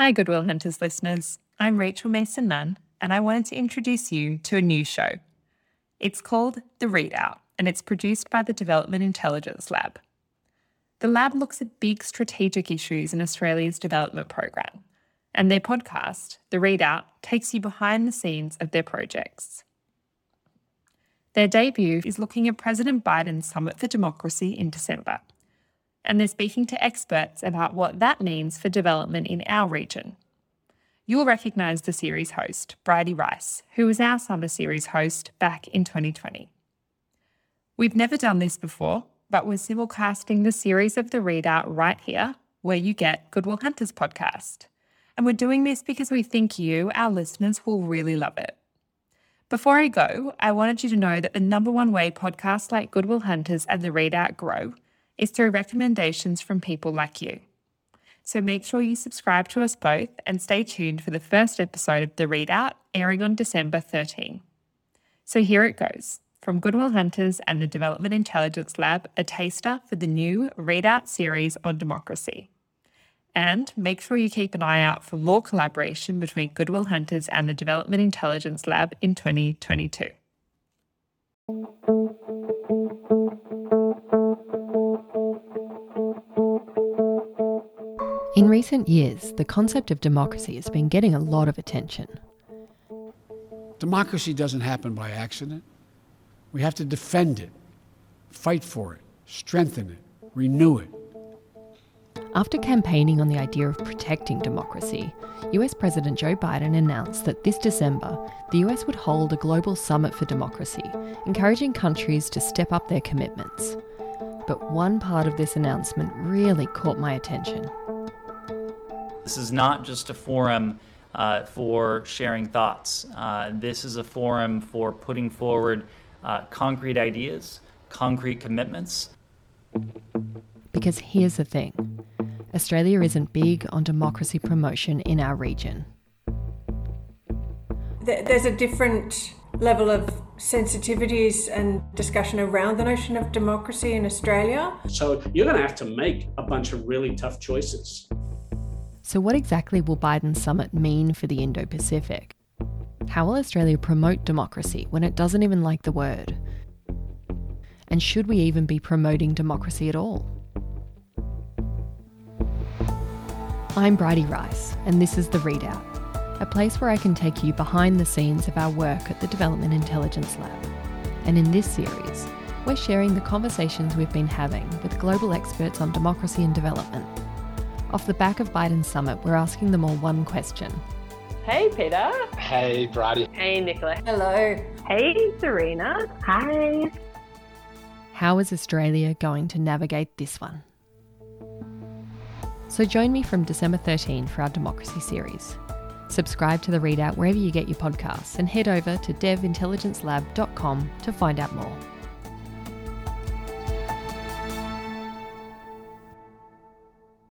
Hi, Goodwill Hunters listeners. I'm Rachel Mason Nunn, and I wanted to introduce you to a new show. It's called The Readout, and it's produced by the Development Intelligence Lab. The lab looks at big strategic issues in Australia's development program, and their podcast, The Readout, takes you behind the scenes of their projects. Their debut is looking at President Biden's Summit for Democracy in December and they're speaking to experts about what that means for development in our region. You'll recognise the series host, Bridie Rice, who was our summer series host back in 2020. We've never done this before, but we're simulcasting the series of the readout right here, where you get Goodwill Hunters podcast. And we're doing this because we think you, our listeners, will really love it. Before I go, I wanted you to know that the number one way podcasts like Goodwill Hunters and The Readout grow is through recommendations from people like you. So make sure you subscribe to us both and stay tuned for the first episode of The Readout airing on December 13. So here it goes. From Goodwill Hunters and the Development Intelligence Lab, a taster for the new Readout series on democracy. And make sure you keep an eye out for more collaboration between Goodwill Hunters and the Development Intelligence Lab in 2022. Recent years, the concept of democracy has been getting a lot of attention. Democracy doesn't happen by accident. We have to defend it, fight for it, strengthen it, renew it. After campaigning on the idea of protecting democracy, US President Joe Biden announced that this December, the US would hold a global summit for democracy, encouraging countries to step up their commitments. But one part of this announcement really caught my attention. This is not just a forum uh, for sharing thoughts. Uh, this is a forum for putting forward uh, concrete ideas, concrete commitments. Because here's the thing Australia isn't big on democracy promotion in our region. There's a different level of sensitivities and discussion around the notion of democracy in Australia. So you're going to have to make a bunch of really tough choices. So, what exactly will Biden's summit mean for the Indo Pacific? How will Australia promote democracy when it doesn't even like the word? And should we even be promoting democracy at all? I'm Bridie Rice, and this is The Readout, a place where I can take you behind the scenes of our work at the Development Intelligence Lab. And in this series, we're sharing the conversations we've been having with global experts on democracy and development off the back of Biden's summit, we're asking them all one question. Hey, Peter. Hey, Bridie. Hey, Nicola. Hello. Hey, Serena. Hi. How is Australia going to navigate this one? So join me from December 13 for our Democracy series. Subscribe to the readout wherever you get your podcasts and head over to devintelligencelab.com to find out more.